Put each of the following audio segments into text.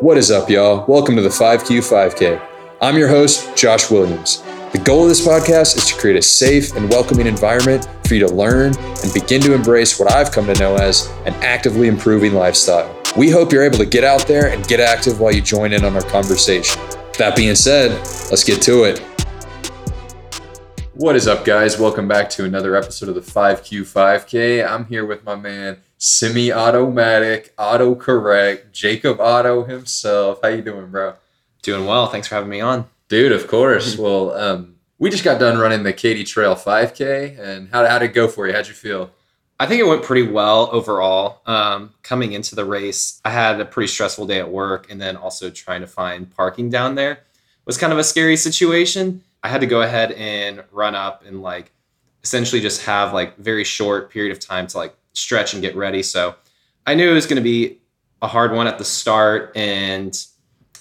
What is up, y'all? Welcome to the 5Q 5K. I'm your host, Josh Williams. The goal of this podcast is to create a safe and welcoming environment for you to learn and begin to embrace what I've come to know as an actively improving lifestyle. We hope you're able to get out there and get active while you join in on our conversation. That being said, let's get to it. What is up, guys? Welcome back to another episode of the 5Q 5K. I'm here with my man, semi-automatic, autocorrect, Jacob Otto himself. How you doing, bro? Doing well. Thanks for having me on. Dude, of course. well, um, we just got done running the Katy Trail 5K, and how how'd it go for you? How'd you feel? I think it went pretty well overall. Um, coming into the race, I had a pretty stressful day at work, and then also trying to find parking down there was kind of a scary situation. I had to go ahead and run up and like essentially just have like very short period of time to like stretch and get ready. So I knew it was going to be a hard one at the start, and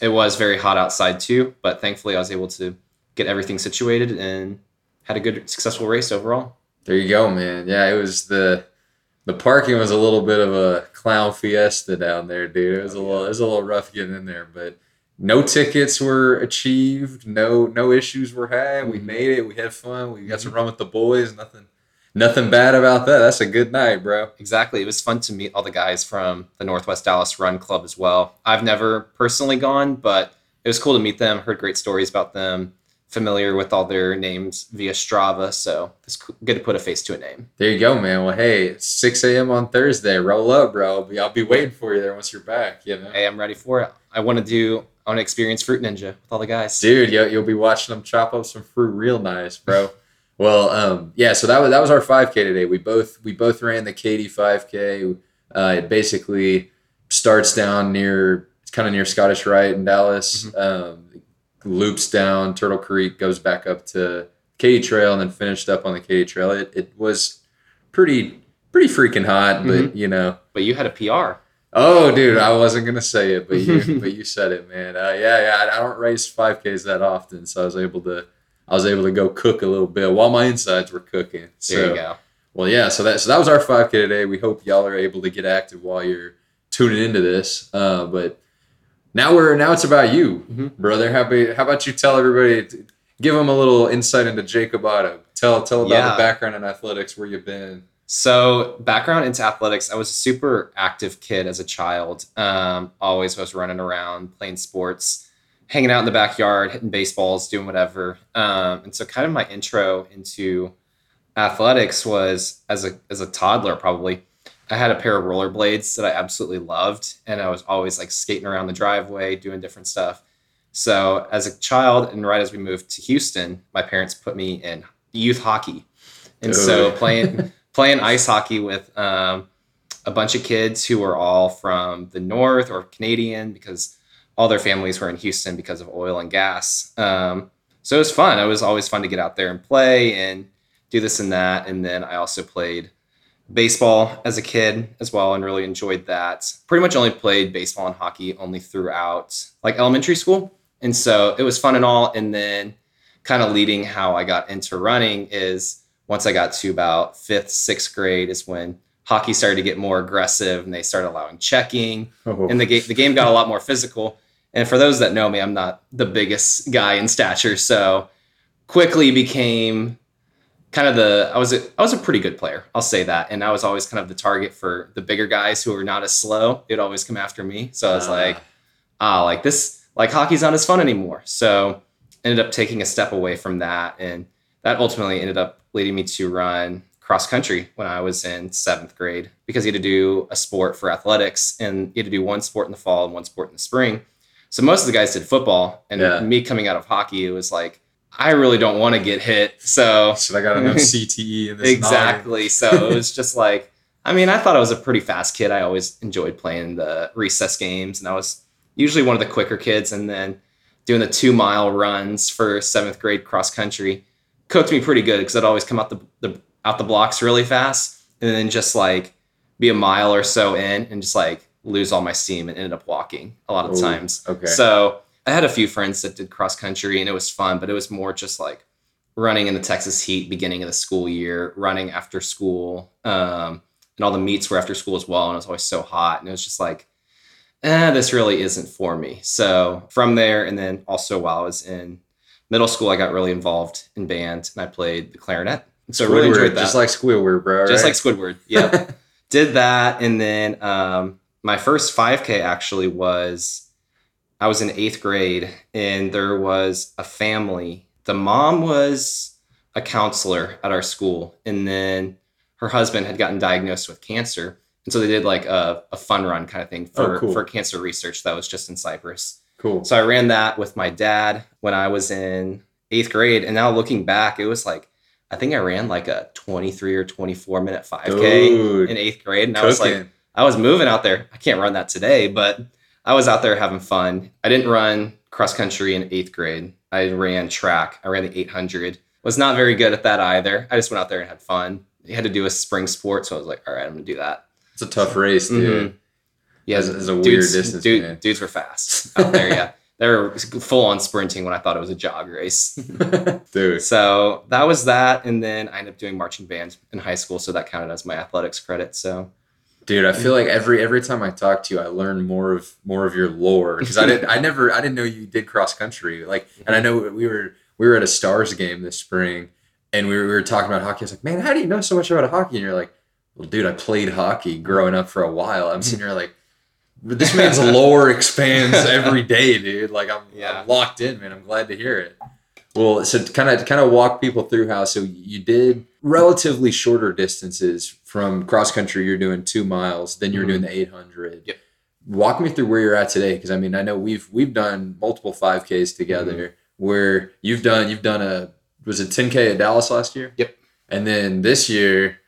it was very hot outside too. But thankfully, I was able to get everything situated and had a good, successful race overall. There you go, man. Yeah, it was the the parking was a little bit of a clown fiesta down there, dude. It was a oh, little it was a little rough getting in there, but no tickets were achieved. No no issues were had. We mm-hmm. made it. We had fun. We got to mm-hmm. run with the boys. Nothing nothing bad about that. That's a good night, bro. Exactly. It was fun to meet all the guys from the Northwest Dallas Run Club as well. I've never personally gone, but it was cool to meet them. Heard great stories about them. Familiar with all their names via Strava, so it's good to put a face to a name. There you go, man. Well, hey, it's 6 a.m. on Thursday. Roll up, bro. I'll be, waiting for you there once you're back. You know. Hey, I'm ready for it. I want to do. I want to experience Fruit Ninja with all the guys. Dude, you, you'll be watching them chop up some fruit real nice, bro. Well, um, yeah. So that was that was our 5K today. We both we both ran the Katy 5K. Uh, it basically starts down near it's kind of near Scottish Rite in Dallas. Mm-hmm. Um, loops down Turtle Creek, goes back up to Katy Trail, and then finished up on the Katy Trail. It it was pretty pretty freaking hot, but mm-hmm. you know. But you had a PR. Oh, dude, I wasn't gonna say it, but you but you said it, man. Uh, yeah, yeah. I don't race 5Ks that often, so I was able to I was able to go cook a little bit while my insides were cooking. So, there you go. Well, yeah. So that so that was our 5K today. We hope y'all are able to get active while you're tuning into this. Uh, but now we're now it's about you, mm-hmm. brother. How about how about you tell everybody, give them a little insight into Jacob Otto. Tell tell about yeah. the background in athletics, where you've been. So background into athletics, I was a super active kid as a child. Um, always was running around, playing sports hanging out in the backyard, hitting baseballs, doing whatever. Um, and so, kind of my intro into athletics was as a as a toddler. Probably, I had a pair of rollerblades that I absolutely loved, and I was always like skating around the driveway, doing different stuff. So, as a child, and right as we moved to Houston, my parents put me in youth hockey, and Dude. so playing playing ice hockey with. Um, a bunch of kids who were all from the north or Canadian because all their families were in Houston because of oil and gas. Um, so it was fun. It was always fun to get out there and play and do this and that. And then I also played baseball as a kid as well and really enjoyed that. Pretty much only played baseball and hockey only throughout like elementary school. And so it was fun and all. And then kind of leading how I got into running is once I got to about fifth, sixth grade is when hockey started to get more aggressive and they started allowing checking oh. and the game the game got a lot more physical and for those that know me, I'm not the biggest guy in stature, so quickly became kind of the I was a, I was a pretty good player. I'll say that. And I was always kind of the target for the bigger guys who were not as slow. They'd always come after me. So I was uh. like, ah, like this like hockey's not as fun anymore. So ended up taking a step away from that and that ultimately ended up leading me to run cross country when I was in seventh grade because you had to do a sport for athletics and you had to do one sport in the fall and one sport in the spring. So most of the guys did football, and yeah. me coming out of hockey, it was like I really don't want to get hit. So so I got enough CTE in this. exactly. so it was just like I mean, I thought I was a pretty fast kid. I always enjoyed playing the recess games, and I was usually one of the quicker kids. And then doing the two mile runs for seventh grade cross country cooked me pretty good because I'd always come out the, the out the blocks really fast, and then just like be a mile or so in, and just like lose all my steam and ended up walking a lot of Ooh, times. Okay. So I had a few friends that did cross country and it was fun, but it was more just like running in the Texas heat beginning of the school year, running after school. Um, and all the meets were after school as well. And it was always so hot. And it was just like, eh, this really isn't for me. So from there, and then also while I was in middle school, I got really involved in band and I played the clarinet. So I really Squidward, enjoyed that. Just like Squidward, bro. just right? like Squidward. Yep. Did that, and then um, my first 5K actually was I was in eighth grade, and there was a family. The mom was a counselor at our school, and then her husband had gotten diagnosed with cancer, and so they did like a, a fun run kind of thing oh, for Oh, cool. for cancer research that was just in Cypress. cool. So I ran that with my dad when I was in eighth grade. And now looking back, it was like, I think I ran like a 23 or 24 minute 5K Dude, in eighth grade. And I was like, cooking. I was moving out there. I can't run that today, but I was out there having fun. I didn't run cross country in eighth grade. I ran track. I ran the 800. Was not very good at that either. I just went out there and had fun. You had to do a spring sport. So I was like, all right, I'm going to do that. it's a tough race, dude. Mhm. Yeah, It's- it's a weird dudes, distance, dude- man. Dudes were fast out there. Yeah, they were full on sprinting when I thought it was a jog race. dude. so that was that, and then I ended up doing marching band in high school, so that counted as my athletics credit. So Dude, I feel like every every time I talk to you, I learn more of more of your lore because I didn't I never I didn't know you did cross country like and I know we were we were at a Stars game this spring and we were, we were talking about hockey. I was like, man, how do you know so much about hockey? And you're like, well, dude, I played hockey growing up for a while. I'm sitting here like, this man's lore expands every day, dude. Like I'm, Yeah. I'm locked in, man. I'm glad to hear it. Well, so kind of kind of walk people through how so you did relatively shorter distances from cross country. You're doing two miles, then you're Mhm. doing the 800. Yep. Walk me through where you're at today, because I mean I know we've we've done multiple 5Ks together. Mm-hmm. Where you've done you've done a was it 10K at Dallas last year? Yep. And then this year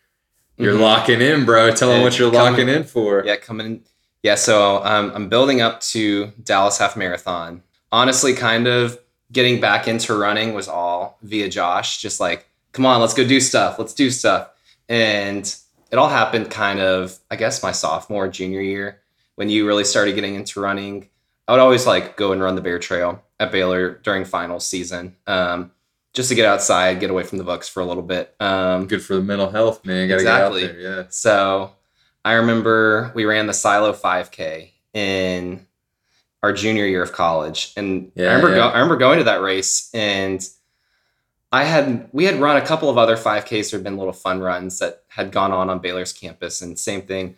you're Mhm. locking in, bro. Tell them what you're coming- locking in for. yeah, coming. in. Yeah, so um, I'm building up to Dallas Half Marathon. Honestly, kind of getting back into running was all via Josh. Just like, come on, let's go do stuff. Let's do stuff. And it all happened kind of, I guess, my sophomore, junior year when you really started getting into running. I would always like go and run the Bear Trail at Baylor during finals season, um, just to get outside, get away from the books for a little bit. Um, Good for the mental health, man. Gotta Exactly. there. Yeah. so I remember we ran the Silo 5K in our junior year of college, and Yeah, I remember yeah. go- I remember going to that race, and I had we had run a couple of other 5Ks. There had been little fun runs that had gone on on Baylor's campus, and same thing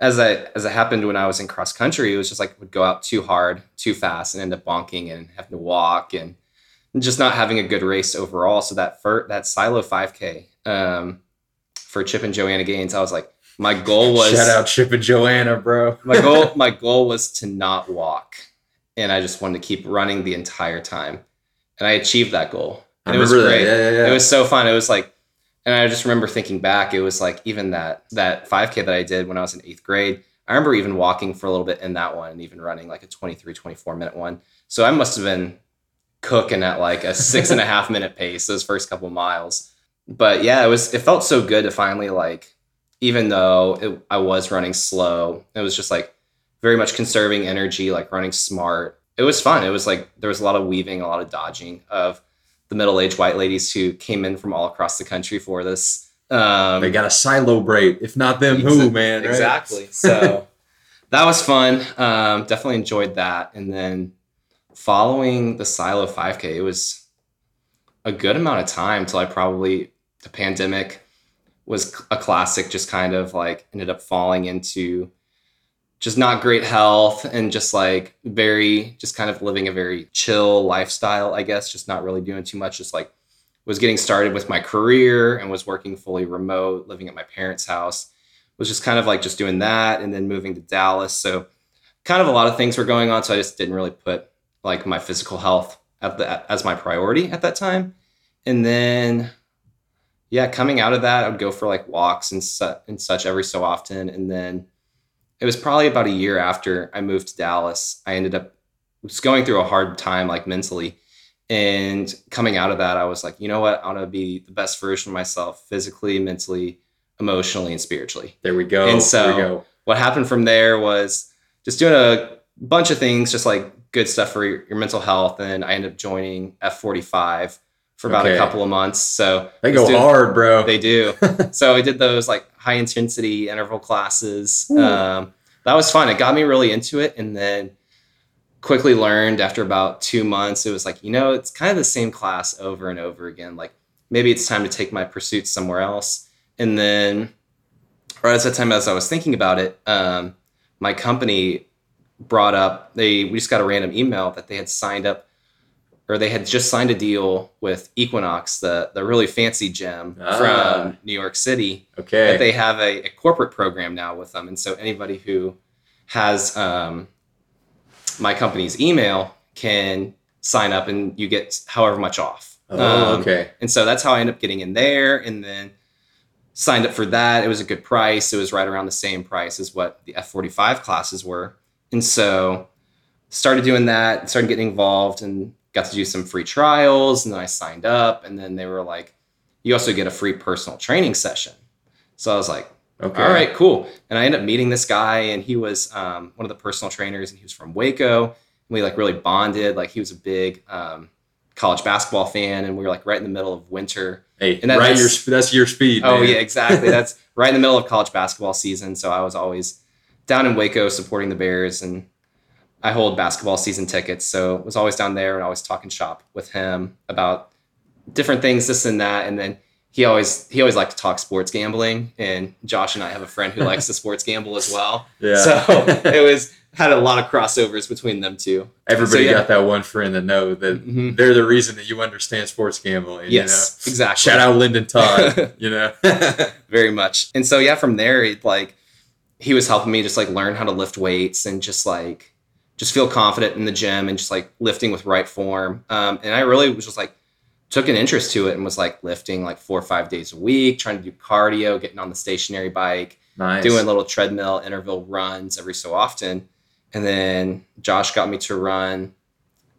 as I as it happened when I was in cross country. It was just like would go out too hard, too fast, and end up bonking and having to walk and just not having a good race overall. So that for that Silo 5K um, for Chip and Joanna Gaines, I was like, my goal was Shout out Chip and Joanna, bro. my goal my goal was to not walk, and I just wanted to keep running the entire time, and I achieved that goal. I it was great. Yeah, yeah, yeah. It was so fun. It was like, and I just remember thinking back. It was like even that that 5K that I did when I was in eighth grade. I remember even walking for a little bit in that one and even running like a 23, 24 minute one. So I must have been cooking at like a six and a half minute pace those first couple miles. But yeah, it was it felt so good to finally like, even though it, I was running slow, it was just like very much conserving energy, like running smart. It was fun. It was like there was a lot of weaving, a lot of dodging of the middle-aged white ladies who came in from all across the country for this. Um, they got a silo braid. If not them, who, man? right? Exactly. So that was fun. Um, definitely enjoyed that. And then following the Silo 5K, it was a good amount of time till I probably the pandemic was a classic. Just kind of like ended up falling into just not great health and just like very just kind of living a very chill lifestyle. I guess just not really doing too much. Just like was getting started with my career and was working fully remote, living at my parents' house was just kind of like just doing that and then moving to Dallas. So kind of a lot of things were going on. So I just didn't really put like my physical health at the, as my priority at that time. And then, yeah, coming out of that, I would go for like walks and, su- and such every so often. And then it was probably about a year after I moved to Dallas, I ended up was going through a hard time like mentally. And coming out of that, I was like, you know what? I want to be the best version of myself physically, mentally, emotionally, and spiritually. There we go. And so- go. What happened from there was just doing a bunch of things, just like good stuff for your, your mental health. And I ended up joining F45 for about Okay. a couple of months. So They go doing- hard, bro. They do. so I did those like high intensity interval classes. Um, that was fun. It got me really into it, and then quickly learned after about two months, it was like you know it's kind of the same class over and over again. Like maybe it's time to take my pursuits somewhere else. And then, right at that time, as I was thinking about it, um, my company brought up they we just got a random email that they had signed up or they had just signed a deal with Equinox, the the really fancy gym Ah. from New York City. Okay. That they have a, a corporate program now with them, and so anybody who has um, my company's email can sign up, and you get however much off. oh, Um, okay. and so that's how I ended up getting in there, and then signed up for that. It was a good price. It was right around the same price as what the F forty five classes were, and so started doing that. Started getting involved, and got to do some free trials. And then I signed up, and then they were like, "You also get a free personal training session." So I was like, Okay. all right, cool. And I ended up meeting this guy, and he was um, one of the personal trainers, and he was from Waco. And we like really bonded. Like he was a big um, college basketball fan, and we were like right in the middle of winter. Hey, And that- right, your that's- sp- that's your speed. Oh man. yeah, exactly. That's right in the middle of college basketball season. So I was always down in Waco supporting the Bears, and I hold basketball season tickets. So it was always down there and always talking shop with him about different things, this and that. And then he always he always liked to talk sports gambling. And Josh and I have a friend who likes to sports gamble as well. Yeah. So it was had a lot of crossovers between them two. Everybody so, yeah. got that one friend that know that Mhm. they're the reason that you understand sports gambling. Yes, You know? exactly. Shout out Lyndon Todd. you know. very much. And so yeah, from there, it like he was helping me just like learn how to lift weights and just like just feel confident in the gym and just like lifting with right form. Um, and I really was just like took an interest to it and was like lifting like four or five days a week, trying to do cardio, getting on the stationary bike, nice. doing little treadmill interval runs every so often. And then Josh got me to run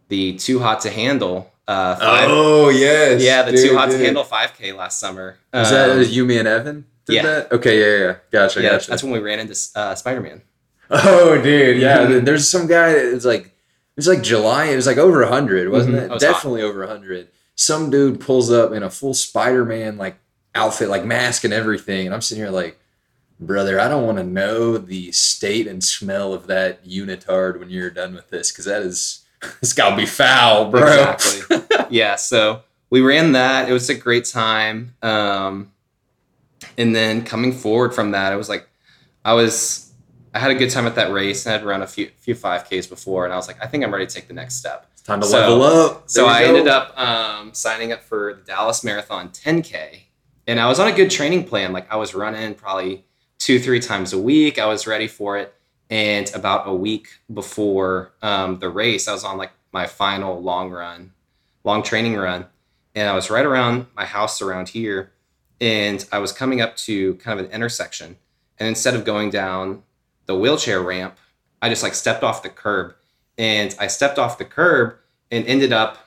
the too hot to handle. Uh, five, Oh yes. yeah, the dude, too hot dude. to handle 5K last summer. Was that Um, was you, me, and Evan? Did yeah. That? Okay. Yeah. Yeah. Gotcha. yeah, gotcha. that's when we ran into uh, Spider Man. Oh, dude, yeah. There's some guy. It was like it was like July. It was like over hundred, wasn't Mhm. it? It was hot. Definitely over hundred. Some dude pulls up in a full Spider-Man like outfit, like mask and everything, and I'm sitting here like, brother, I don't want to know the state and smell of that unitard when you're done with this, because that is it's got to be foul, bro. Exactly. yeah, so we ran that. It was a great time. Um, and then coming forward from that, it was like I was I had a good time at that race and I'd run a few few 5Ks before and I was like, I think I'm ready to take the next step. It's time to So- level up. So There we I go. ended up um, signing up for the Dallas Marathon 10K, and I was on a good training plan. Like I was running probably two, three times a week. I was ready for it, and about a week before um, the race, I was on like my final long run, long training run, and I was right around my house around here, and I was coming up to kind of an intersection, and instead of going down the wheelchair ramp, I just like stepped off the curb, and I stepped off the curb and ended up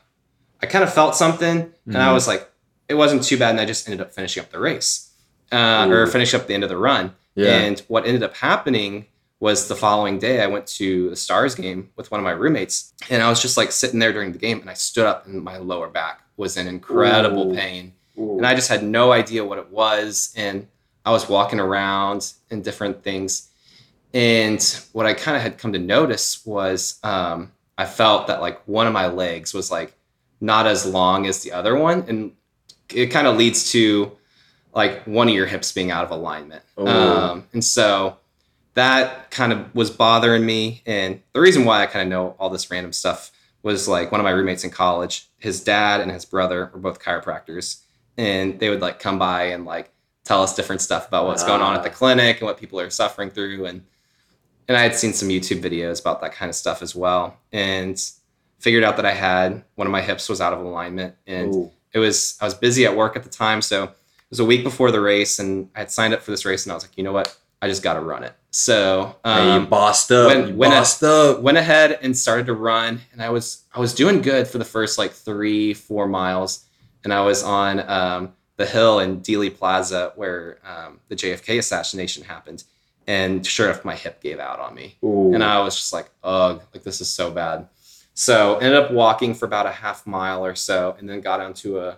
I kind of felt something and I Mhm. was like it wasn't too bad and I just ended up finishing up the race uh, or finish up the end of the run Yeah. and what ended up happening was the following day I went to the Stars game with one of my roommates and I was just like sitting there during the game and I stood up and my lower back was in incredible Ooh. pain Ooh. and I just had no idea what it was. And I was walking around and different things. And what I kind of had come to notice was um, I felt that like one of my legs was like not as long as the other one. And it kind of leads to like one of your hips being out of alignment. Oh. Um, and so that kind of was bothering me. And the reason why I kind of know all this random stuff was like one of my roommates in college, his dad and his brother were both chiropractors. And they would like come by and like tell us different stuff about what's going on at the Ah. clinic and what people are suffering through. And and I had seen some YouTube videos about that kind of stuff as well. And figured out that I had one of my hips was out of alignment. And Ooh. it was I was busy at work at the time, so it was a week before the race, and I had signed up for this race, and I was like, you know what, I just got to run it. So Hey, you um, bossed up. when I- bossed up. went ahead and started to run, and I was I was doing good for the first like three four miles, and I was on um, the hill in Dealey Plaza where um, the JFK assassination happened, and sure enough, my hip gave out on me Ooh. and I was just like, ugh, like this is so bad. So ended up walking for about a half mile or so, and then got onto a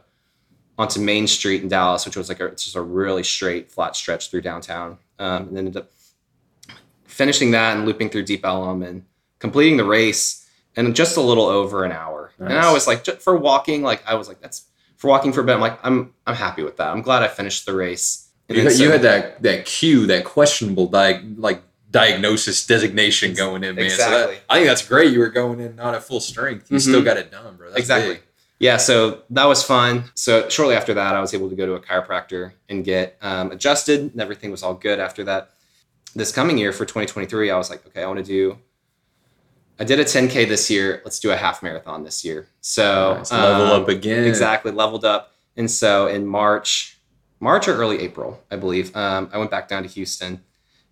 onto Main Street in Dallas, which was like a, it's just a really straight, flat stretch through downtown, um, and then ended up finishing that and looping through Deep Ellum and completing the race in just a little over an hour. And I was like, for walking, like I was like, that's for walking for a bit. I'm like, I'm I'm happy with that. I'm glad I finished the race. You, had, you had that that Q, that questionable diag, like diagnosis designation going in, man. So that, I think that's great. You were going in not at full strength. You Mhm. still got it done, bro. That's exactly. big. Yeah, so that was fun. So shortly after that, I was able to go to a chiropractor and get um, adjusted, and everything was all good after that. This coming year for 2023, I was like, okay, I want to do. I did a 10k this year. Let's do a half marathon this year. So Nice. level um, up again. exactly leveled up. And so in March, March or early April, I believe, um, I went back down to Houston,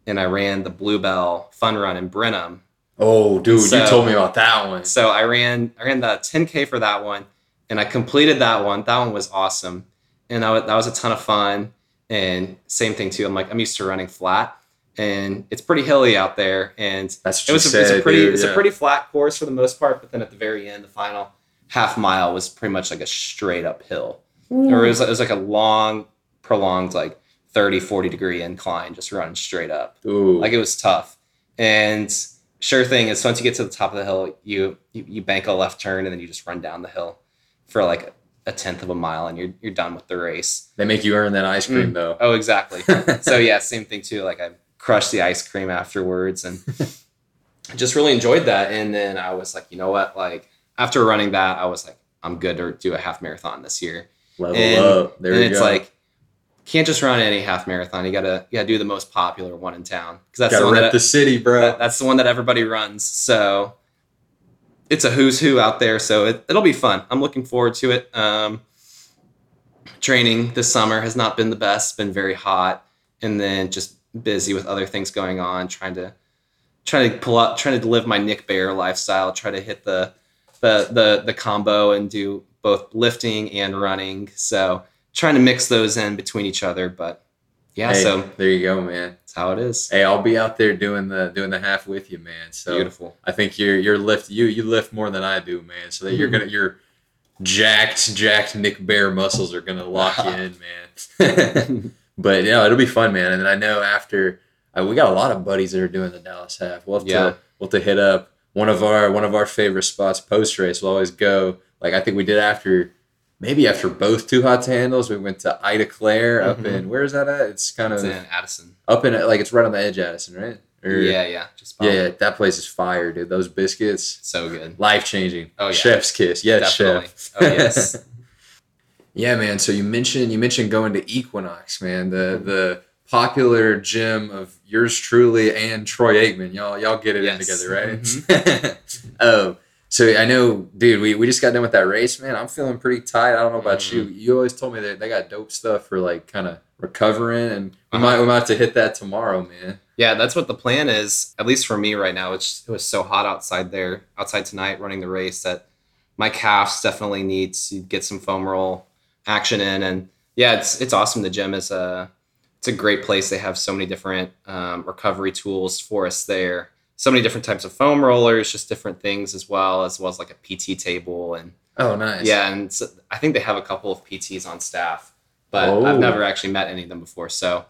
and I ran the Bluebell Fun Run in Brenham. Oh, dude, So- you told me about that one. So I ran I ran the 10k for that one, and I completed that one. That one was awesome, and that was, that was a ton of fun. And same thing too. I'm like I'm used to running flat, and it's pretty hilly out there, and That's what it was you a, it's a pretty dude, it's yeah. a pretty flat course for the most part. But then at the very end, the final half mile was pretty much like a straight up hill, or it was, it was like a long, prolonged like 30, 40 degree incline, just running straight up Ooh. like it was tough and sure thing is once you get to the top of the hill you you, you bank a left turn and then you just run down the hill for like a tenth of a mile and you're, you're done with the race they make you earn that ice cream, Mm. though. oh exactly so yeah same thing too like i crushed the ice cream afterwards and just really enjoyed that and then i was like you know what like after running that i was like i'm good to do a half marathon this year Level and, up. There and it's go. like can't just run any half marathon you gotta you gotta do the most popular one in town because that's Gotta the one that the city, bro. that- that's the one that everybody runs. So it's a who's who out there. So it, it'll be fun. I'm looking forward to it. Um, training this summer has not been the best. It's been very hot, and then just busy with other things going on. Trying to trying to pull up, trying to live my Nick Bare lifestyle. Try to hit the the the the combo and do both lifting and running. So trying to mix those in between each other. But yeah, Hey, so there you go, man. that's how it is. Hey, I'll be out there doing the doing the half with you, man. So Beautiful. I think you're you're lift you you lift more than I do, man. So that you're Mm-hmm. gonna your jacked jacked Nick Bare muscles are gonna lock you in, man. but yeah, it'll be fun, man. And then I know after uh, we got a lot of buddies that are doing the Dallas half. We'll have Yeah. to we'll have to hit up one of our one of our favorite spots post race. We'll always go like I think we did after maybe after both too hot to handles. We went to Ida Claire up Mhm. in where is that at? It's kind It's of in Addison. up in like it's right on the edge, Addison, right? Or- Yeah, yeah. Just yeah, yeah, that place is fire, dude. Those biscuits, So good. life changing. Oh, yeah. chef's kiss, yes, Definitely. chef. Oh, yes. yeah, man. So you mentioned you mentioned going to Equinox, man. The the popular gym of yours truly and Troy Aikman. Y'all y'all get it Yes. in together, right? um, so I know, dude. We, we just got done with that race, man. I'm feeling pretty tight. I don't know about you. Mm-hmm. You always told me that they got dope stuff for like kind of recovering, and we Uh-huh. might we might have to hit that tomorrow, man. yeah, that's what the plan is. At least for me right now, it's it was so hot outside there, outside tonight, running the race that my calves definitely need to get some foam roll action in. And yeah, it's it's awesome. The gym is a it's a great place. They have so many different um, recovery tools for us there. So many different types of foam rollers, just different things as well, as well as like a PT table and Oh, nice. Yeah, and so I think they have a couple of PTs on staff, but Oh. I've never actually met any of them before. So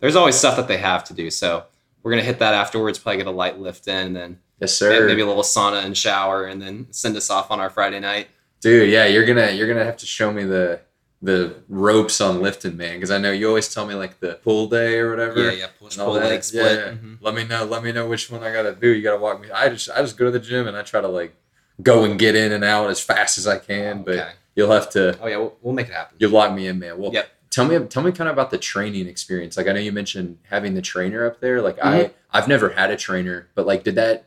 there's always stuff that they have to do. So we're gonna hit that afterwards. Probably get a light lift in, and then yes, sir. maybe a little sauna and shower, and then send us off on our Friday night. Dude, yeah, you're gonna you're gonna have to show me the the ropes on lifting, man, because I know you always tell me like the pull day or whatever. Yeah, yeah, push pull that. leg split. Yeah, yeah. Mhm. Let me know. Let me know which one I gotta do. You gotta walk me. I just I just go to the gym and I try to like go and get in and out as fast as I can. But Okay. you'll have to Oh yeah, we'll, we'll make it happen. you'll lock me in, man. Well, Yep. tell me tell me kind of about the training experience. Like I know you mentioned having the trainer up there. Like Mm-hmm. I I've never had a trainer, but like did that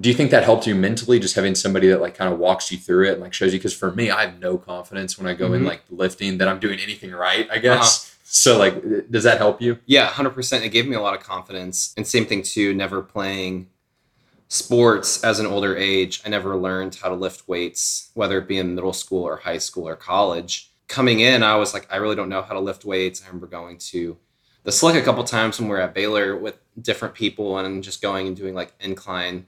do you think that helped you mentally just having somebody that like kind of walks you through it and like shows you because for me i have no confidence when i go in Mhm. like lifting that i'm doing anything right i guess so like does that help you Yeah, hundred percent. It gave me a lot of confidence. And same thing too. Never playing sports as an older age, I never learned how to lift weights, whether it be in middle school or high school or college. Coming in, I was like, I really don't know how to lift weights. I remember going to the slick a couple times when we were at Baylor with different people and just going and doing like incline,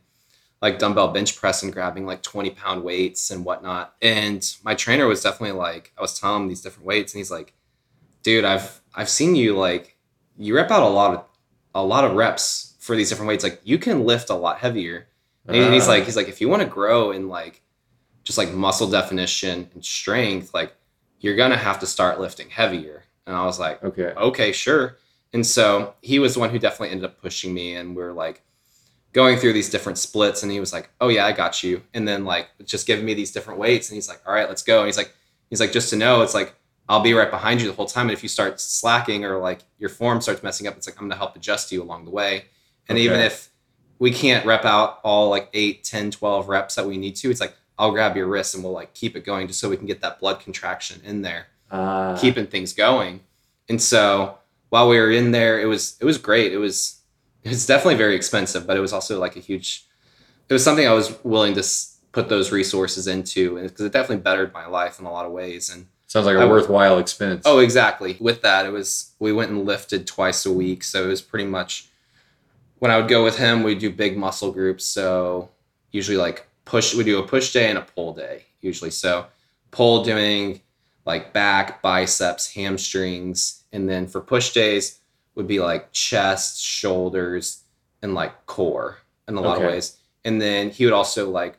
like dumbbell bench press and grabbing like 20 pound weights and whatnot. And my trainer was definitely like, I was telling him these different weights, and he's like, dude, I've I've seen you like you rep out a lot of a lot of reps for these different weights, like you can lift a lot heavier. And he's Ah. like, he's like, if you want to grow in like just like muscle definition and strength, like you're gonna have to start lifting heavier. And I was like, okay. okay, sure. And so he was the one who definitely ended up pushing me, and we are like going through these different splits. And he was like, "Oh yeah, I got you." And then like just giving me these different weights, and he's like, "All right, let's go." And he's like, he's like, just to know, it's like I'll be right behind you the whole time, and if you start slacking or like your form starts messing up, it's like I'm gonna help adjust you along the way. And even if we can't rep out all like 8 10 12 reps that we need to it's like i'll grab your wrist and we'll like keep it going just so we can get that blood contraction in there Ah. keeping things going. And so while we were in there, it was it was great. It was it was definitely very expensive, but it was also like a huge. It was something I was willing to put those resources into, and because it definitely bettered my life in a lot of ways. And Sounds like a I worthwhile expense. oh, exactly. With that, it was we went and lifted twice a week, so it was pretty much when I would go with him, we'd do big muscle groups. So usually like push, we do a push day and a pull day usually. So pull doing like back, biceps, hamstrings, and then for push days would be like chest, shoulders, and like core in a lot of ways. And then he would also like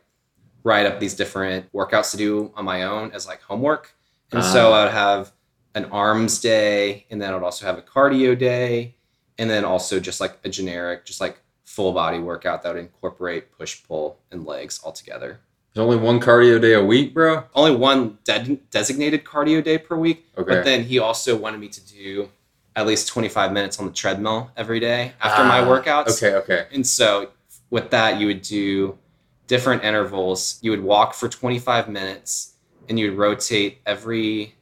write up these different workouts to do on my own as like homework. And so Ah. I would have an arms day, and then I would also have a cardio day, and then also just like a generic, just like full body workout that would incorporate push, pull, and legs all together. There's only one cardio day a week, bro. Only one de- designated cardio day per week, Okay. but then he also wanted me to do at least 25 minutes on the treadmill every day after my Ah, workouts. Okay, okay. And so with that, you would do different intervals. You would walk for 25 minutes and you would rotate every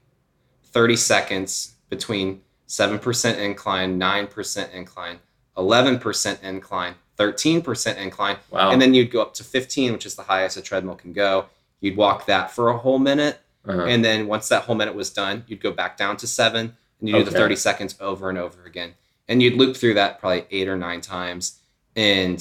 30 seconds between 7% incline, 9% incline, 11% incline, 13% incline. Wow. And then you'd go up to 15, which is the highest a treadmill can go. You'd walk that for a whole minute. Uh-huh. And then once that whole minute was done, you'd go back down to seven and you do the 30 seconds over and over again. And you'd loop through that probably eight or nine times. And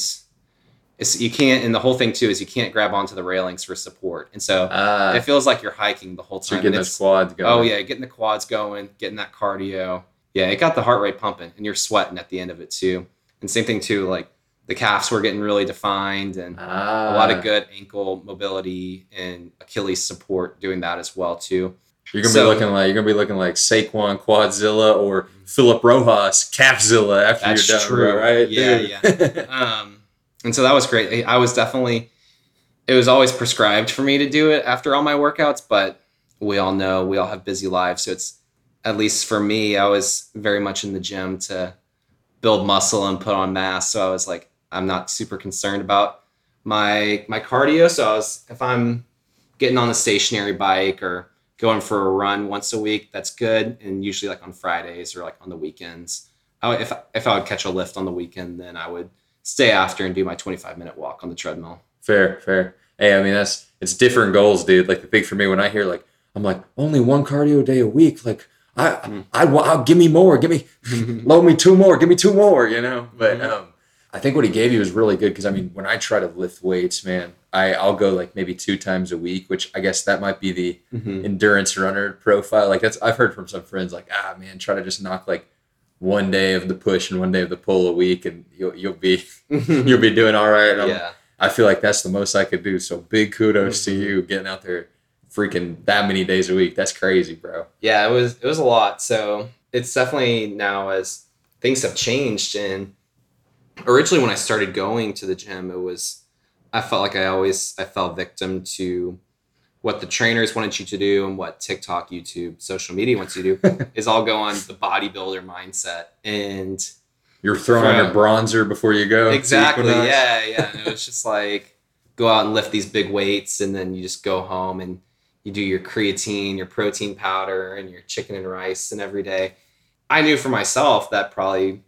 it's, you can't, and the whole thing too is you can't grab onto the railings for support. And so Ah, it feels like you're hiking the whole time. you're getting it's- quads going. Oh yeah, getting the quads going, getting that cardio. Yeah, it got the heart rate pumping, and you're sweating at the end of it too. And same thing too, like the calves were getting really defined, and Ah, a lot of good ankle mobility and Achilles support doing that as well too. You're gonna so- be looking like you're gonna be looking like Saquon Quadzilla or Philip Rojas Calfzilla after you're done, true. right? Yeah, Dude. Um, and so that was great. I was definitely, it was always prescribed for me to do it after all my workouts, but we all know we all have busy lives, so it's at least for me, I was very much in the gym to build muscle and put on mass. So I was like, I'm not super concerned about my my cardio. So I was if I'm getting on the stationary bike or going for a run once a week, that's good. And usually like on Fridays or like on the weekends. I would, if if I would catch a lift on the weekend, then I would stay after and do my 25 minute walk on the treadmill. Fair, fair. Hey, I mean that's it's different goals, dude. Like the thing for me when I hear like I'm like only one cardio day a week, like I Mm. I want give me more, give me load me two more, give me two more, you know. But Mhm. um, I think what he gave you was really good because I mean when I try to lift weights, man, I I'll go like maybe two times a week, which I guess that might be the Mhm. endurance runner profile. Like that's I've heard from some friends like ah man, try to just knock like one day of the push and one day of the pull a week, and you'll you'll be you'll be doing all right. I'm- yeah. I feel like that's the most I could do. So big kudos Mhm. to you getting out there freaking that many days a week. That's crazy, bro. yeah it was it was a lot so it's definitely now as things have changed and originally when i started going to the gym it was i felt like i always i fell victim to what the trainers wanted you to do and what tiktok youtube social media wants you to do is all go on the bodybuilder mindset. And You're throwing on your bronzer before you go. exactly yeah yeah. And it was just like go out and lift these big weights and then you just go home and you do your creatine your protein powder and your chicken and rice and every day. I knew for myself that probably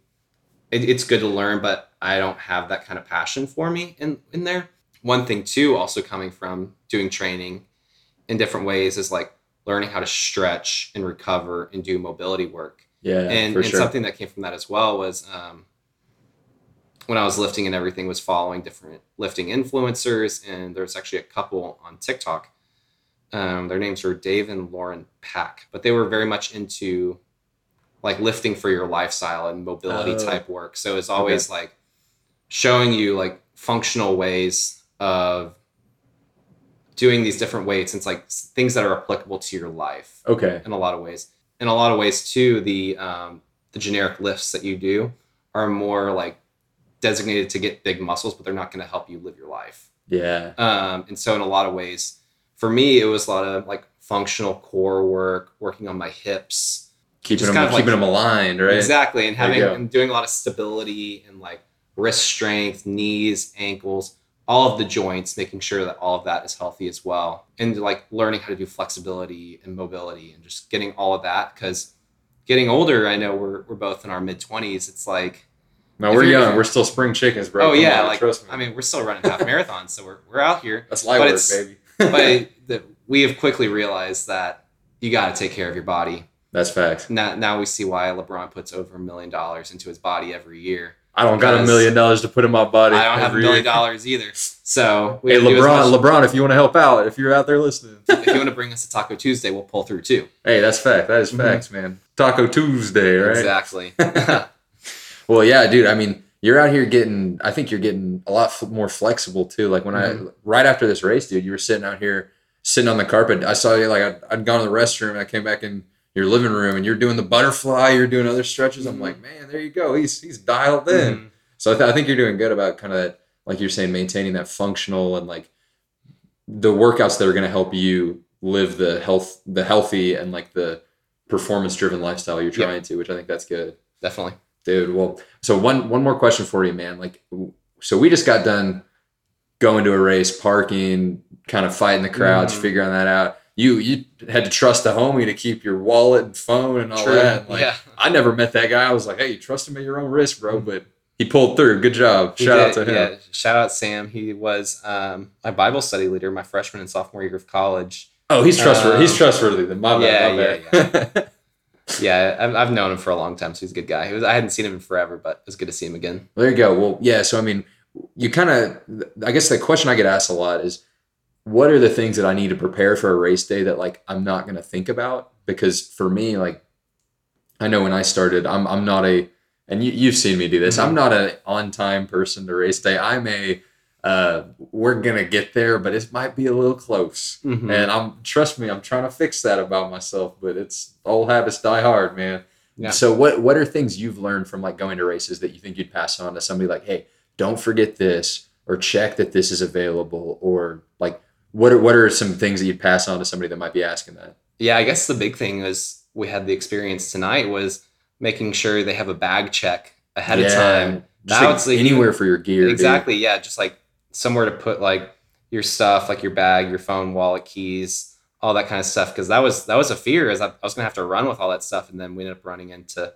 it, it's good to learn but i don't have that kind of passion for me in in there one thing too also coming from doing training in different ways is like learning how to stretch and recover and do mobility work Yeah, and, and sure. something that came from that as well was um, when I was lifting and everything was following different lifting influencers, and there's actually a couple on TikTok. Um, their names were Dave and Lauren Pack, but they were very much into like lifting for your lifestyle and mobility Oh. type work. So it's always like showing you like functional ways of doing these different weights. It's like things that are applicable to your life Okay. in a lot of ways. In a lot of ways too, the um, the generic lifts that you do are more like designated to get big muscles, but they're not going to help you live your life. Yeah. Um, and so in a lot of ways, for me, it was a lot of like functional core work, working on my hips, Keeping them of like- keeping them aligned, right? exactly, and having and doing a lot of stability and like wrist strength, knees, ankles, all of the joints, making sure that all of that is healthy as well, and like learning how to do flexibility and mobility, and just getting all of that because getting older, I know we're we're both in our mid twenties. It's like No, we're young. We're still spring chickens, bro. oh Come yeah, on, like trust me. I mean, we're still running half marathons, so we're we're out here. that's light but work, baby. but that we have quickly realized that you got to take care of your body. That's facts. Now, now we see why LeBron puts over a million dollars into his body every year. I don't got a million dollars to put in my body. I don't have a million dollars either. So Hey, have to do as LeBron, LeBron, if you want to help out, if you're out there listening, if you want to bring us to Taco Tuesday, we'll pull through too. hey, that's fact. That is Mhm. facts, man. Taco Tuesday, right? Exactly. Well, yeah, dude. I mean, you're out here getting. I think you're getting a lot f- more flexible too. Like when Mhm. I right after this race, dude, you were sitting out here, sitting on the carpet. I saw you like I'd, I'd gone to the restroom. And I came back in your living room, and you're doing the butterfly. You're doing other stretches. I'm Mhm. like, man, there you go. He's he's dialed in. Mhm. So I, th- I think you're doing good about kind of that, like you're saying, maintaining that functional and like the workouts that are going to help you live the health, the healthy and like the performance driven lifestyle you're trying to, which I think that's good, Definitely. dude. Well, so one one more question for you, man. Like, so we just got done going to a race, parking, kind of fighting the crowds, Mhm. figuring that out. You you had to trust the homie to keep your wallet and phone and all that. Like, yeah. I never met that guy. I was like, hey, you trust him at your own risk, bro. But he pulled through. Good job. He Shout out to him. Yeah, shout out Sam. He was um, my Bible study leader my freshman and sophomore year of college. Oh, he's trustworthy. Um, he's trustworthy. Then my bad. yeah, my bad. Yeah, I've, I've known him for a long time, so he's a good guy. He was, I hadn't seen him in forever, but it was good to see him again. there you go. Well, yeah. So I mean, you kind of. I guess the question I get asked a lot is, what are the things that I need to prepare for a race day that like I'm not going to think about? Because for me, like, I know when I started, I'm I'm not a, and you you've seen me do this. Mhm. I'm not an on time person to race day. I'm a. Uh, we're gonna get there, but it might be a little close. Mhm. And I'm trust me, I'm trying to fix that about myself, but it's old habits die hard, man. Yeah. So what what are things you've learned from like going to races that you think you'd pass on to somebody like, hey, don't forget this, or check that this is available, or like what are what are some things that you'd pass on to somebody that might be asking that? Yeah, I guess the big thing was we had the experience tonight was making sure they have a bag check ahead of time. Just like anywhere for your gear. dude. exactly. Yeah, just like somewhere to put like your stuff, like your bag, your phone, wallet, keys, all that kind of stuff. Because that was that was a fear, is I, I was gonna have to run with all that stuff, and then we ended up running into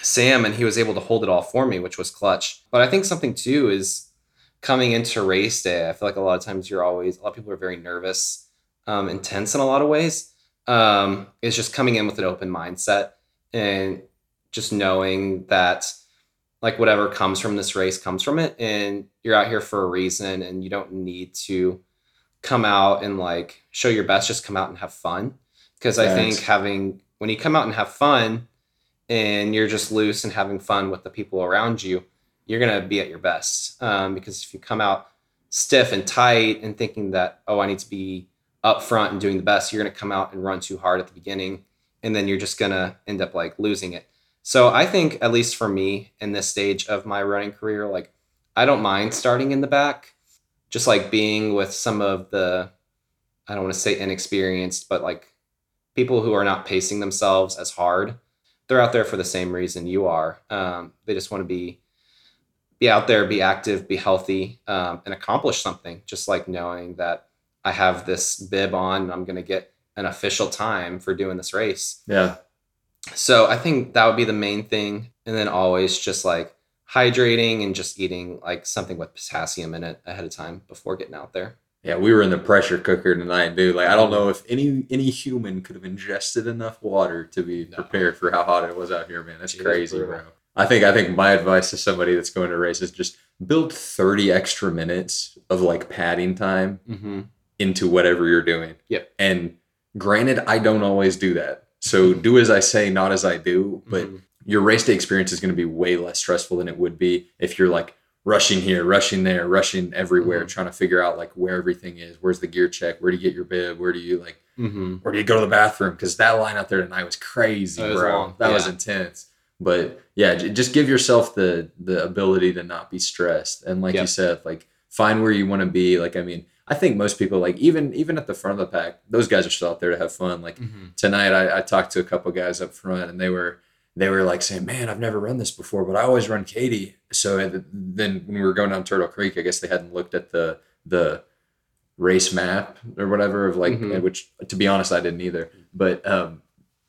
Sam, and he was able to hold it all for me, which was clutch. But I think something too is coming into race day. I feel like a lot of times you're always a lot of people are very nervous, um, intense in a lot of ways. Um, it's just coming in with an open mindset and just knowing that like whatever comes from this race comes from it and you're out here for a reason and you don't need to come out and like show your best just come out and have fun because i think having when you come out and have fun and you're just loose and having fun with the people around you you're going to be at your best um, because if you come out stiff and tight and thinking that oh i need to be up front and doing the best you're going to come out and run too hard at the beginning and then you're just going to end up like losing it so I think at least for me in this stage of my running career, like I don't mind starting in the back, just like being with some of the I don't want to say inexperienced, but like people who are not pacing themselves as hard. They're out there for the same reason you are. Um, they just want to be be out there, be active, be healthy, um, and accomplish something. Just like knowing that I have this bib on, and I'm going to get an official time for doing this race Yeah. so I think that would be the main thing. And then always just like hydrating and just eating like something with potassium in it ahead of time before getting out there. Yeah, we were in the pressure cooker tonight, dude. Like I don't know if any any human could have ingested enough water to be No. prepared for how hot it was out here, man. That's It crazy, bro. I think I think my advice to somebody that's going to race is just build 30 extra minutes of like padding time Mm-hmm. into whatever you're doing. Yep. And granted, I don't always do that. So do as I say, not as I do. But Mm-hmm. your race day experience is going to be way less stressful than it would be if you're like rushing here, rushing there, rushing everywhere, Mhm. trying to figure out like where everything is. Where's the gear check? Where do you get your bib? Where do you like Mm-hmm. where do you go to the bathroom? Because that line out there tonight was crazy, It was bro. long, That was intense. But yeah, j- just give yourself the the ability to not be stressed, and like you said, like find where you want to be. Like I mean, I think most people like even even at the front of the pack, those guys are still out there to have fun. Like Mm-hmm. tonight, I, I talked to a couple guys up front, and they were they were like saying, "Man, I've never run this before, but I always run Katy." So then when we were going down Turtle Creek, I guess they hadn't looked at the the race map or whatever of like Mhm. which to be honest I didn't either. But um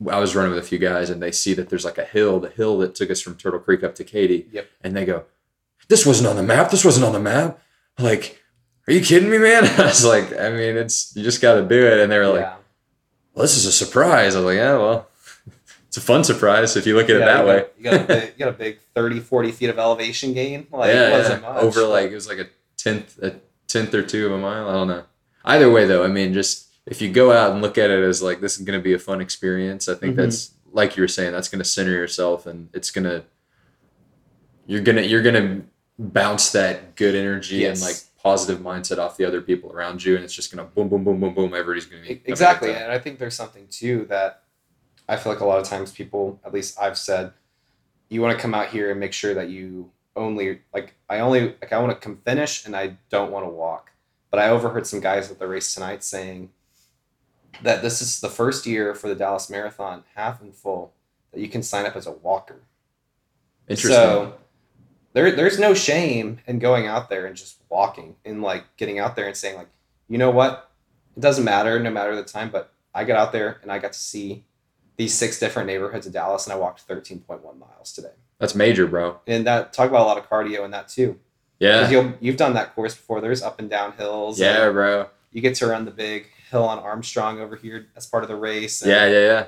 I was running with a few guys and they see that there's like a hill, the hill that took us from Turtle Creek up to Katy. Yep. And they go, This wasn't on the map. This wasn't on the map. Like, are you kidding me, man? I was like, I mean, it's you just gotta do it. And they were like, yeah. Well, this is a surprise. I was like, Yeah, well, it's a fun surprise if you look at it that you way. got, you got a big, you got a big 30, 40 feet of elevation gain. Like, yeah, it wasn't yeah. much. over like it was like a tenth a tenth or two of a mile. I don't know. Either way, though, I mean, just if you go out and look at it as like this is going to be a fun experience, I think Mhm. that's like you were saying, that's going to center yourself, and it's gonna you're gonna you're gonna bounce that good energy and like positive mindset off the other people around you, and it's just gonna boom, boom, boom, boom, boom. Everybody's gonna be having a good exactly and i think there's something too that i feel like a lot of times people at least i've said you want to come out here and make sure that you only like i only like i want to come finish and i don't want to walk but i overheard some guys at the race tonight saying that this is the first year for the dallas marathon half and full that you can sign up as a walker Interesting. so there, there's no shame in going out there and just walking and like getting out there and saying like, you know what, it doesn't matter no matter the time, but I got out there and I got to see these six different neighborhoods of Dallas and I walked 13.1 miles today. that's major, bro. And that talk about a lot of cardio in that too. Yeah. You'll, you've done that course before. There's up and down hills. Yeah, and bro. You get to run the big hill on Armstrong over here as part of the race. and- Yeah, yeah, yeah.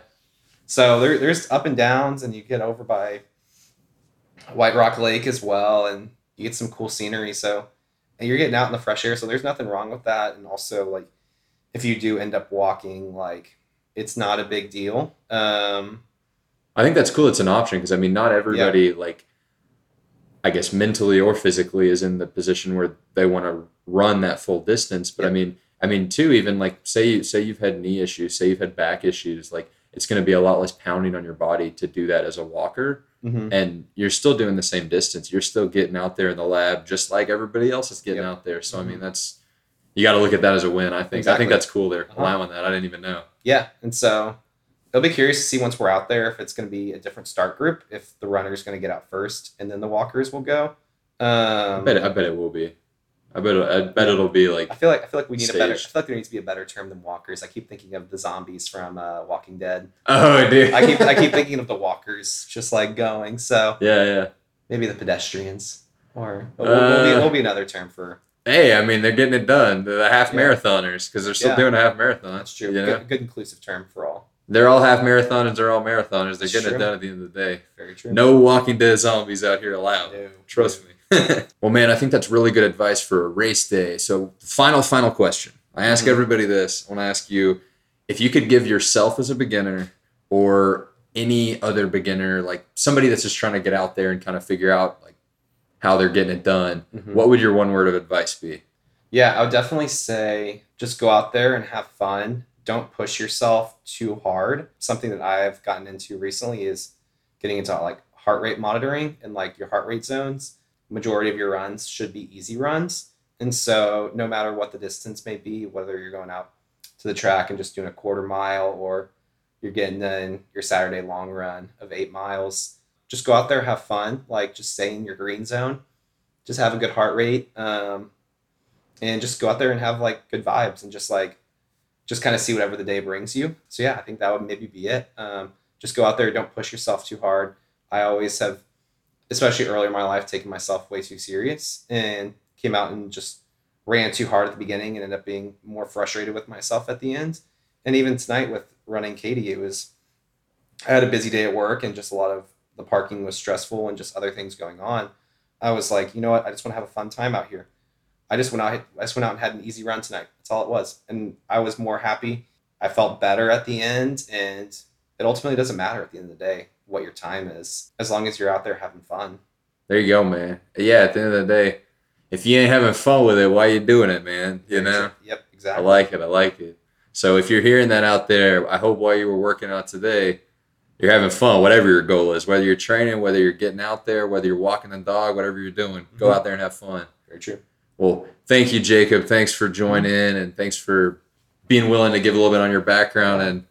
so there, there's up and downs, and you get over by White Rock Lake as well, and you get some cool scenery. So, and you're getting out in the fresh air. So there's nothing wrong with that. And also, like, if you do end up walking, like, it's not a big deal. Um, I think that's cool. It's an option because I mean, not everybody like, I guess mentally or physically is in the position where they want to run that full distance. But I mean, I mean too. Even like say you say you've had knee issues, say you've had back issues, like it's going to be a lot less pounding on your body to do that as a walker, mhm. and you're still doing the same distance. You're still getting out there in the lab just like everybody else is getting Yep. out there. So I Mhm. mean, that's you got to look at that as a win. I think. I think that's cool. They're Uh-huh. allowing that. I didn't even know. Yeah. And so it'll be curious to see once we're out there if it's going to be a different start group, if the runner's going to get out first and then the walkers will go. I Um, bet. I bet it will be. I bet. I bet it'll be like I feel like I feel like we need a better. I feel like there needs to be a better term than walkers. I keep thinking of the zombies from uh, Walking Dead. Oh, dude. I keep I keep thinking of the walkers just like going. So yeah, yeah. maybe the pedestrians, or it will, will be, Uh, it will be another term for. Hey, I mean, they're getting it done. The half Yeah. marathoners, because they're still Yeah. doing a half marathon. That's true. You know? Good, good inclusive term for all. They're all half marathoners. They're all marathoners. They're It's getting true. it done at the end of the day. Very true. No Walking Dead zombies out here allowed. No. Trust me. well, man, I think that's really good advice for a race day. So, final, final question. I ask Mhm. everybody this. I want to ask you if you could give yourself as a beginner or any other beginner, like somebody that's just trying to get out there and kind of figure out like how they're getting it done, Mhm. what would your one word of advice be? Yeah, I would definitely say just go out there and have fun. Don't push yourself too hard. Something that I've gotten into recently is getting into like heart rate monitoring and like your heart rate zones. Majority of your runs should be easy runs. And so no matter what the distance may be, whether you're going out to the track and just doing a quarter mile or you're getting in your Saturday long run of eight miles, just go out there, have fun, like just stay in your green zone, just have a good heart rate. Um, and just go out there and have like good vibes and just like just kind of see whatever the day brings you so yeah i think that would maybe be it um, just go out there don't push yourself too hard i always have especially earlier in my life taking myself way too serious and came out and just ran too hard at the beginning and ended up being more frustrated with myself at the end and even tonight with running katy it was i had a busy day at work and just a lot of the parking was stressful and just other things going on i was like you know what i just want to have a fun time out here I just went out. I just went out and had an easy run tonight. That's all it was, and I was more happy. I felt better at the end, and it ultimately doesn't matter at the end of the day what your time is, as long as you're out there having fun. There you go, man. Yeah, at the end of the day, if you ain't having fun with it, why you doing it, man? You know? Yep, exactly. I like it. I like it. So if you're hearing that out there, I hope while you were working out today, you're having fun, whatever your goal is, whether you're training, whether you're getting out there, whether you're walking the dog, whatever you're doing, go Mhm. out there and have fun. Very true. Well, thank you, Jacob. Thanks for joining in and thanks for being willing to give a little bit on your background and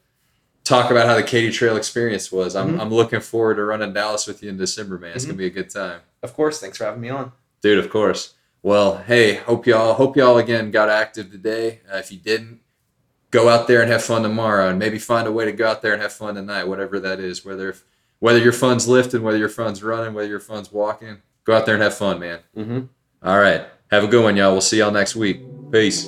talk about how the Katy Trail experience was. I'm, Mhm. I'm looking forward to running Dallas with you in December, man. It's Mhm. gonna be a good time. Of course. Thanks for having me on. Dude, of course. Well, hey, hope y'all hope y'all again got active today. Uh, if you didn't, go out there and have fun tomorrow, and maybe find a way to go out there and have fun tonight, whatever that is. Whether whether your fun's lifting, whether your fun's running, whether your fun's walking, go out there and have fun, man. Mm-hmm. All right, have a good one, y'all. We'll see y'all next week. Peace.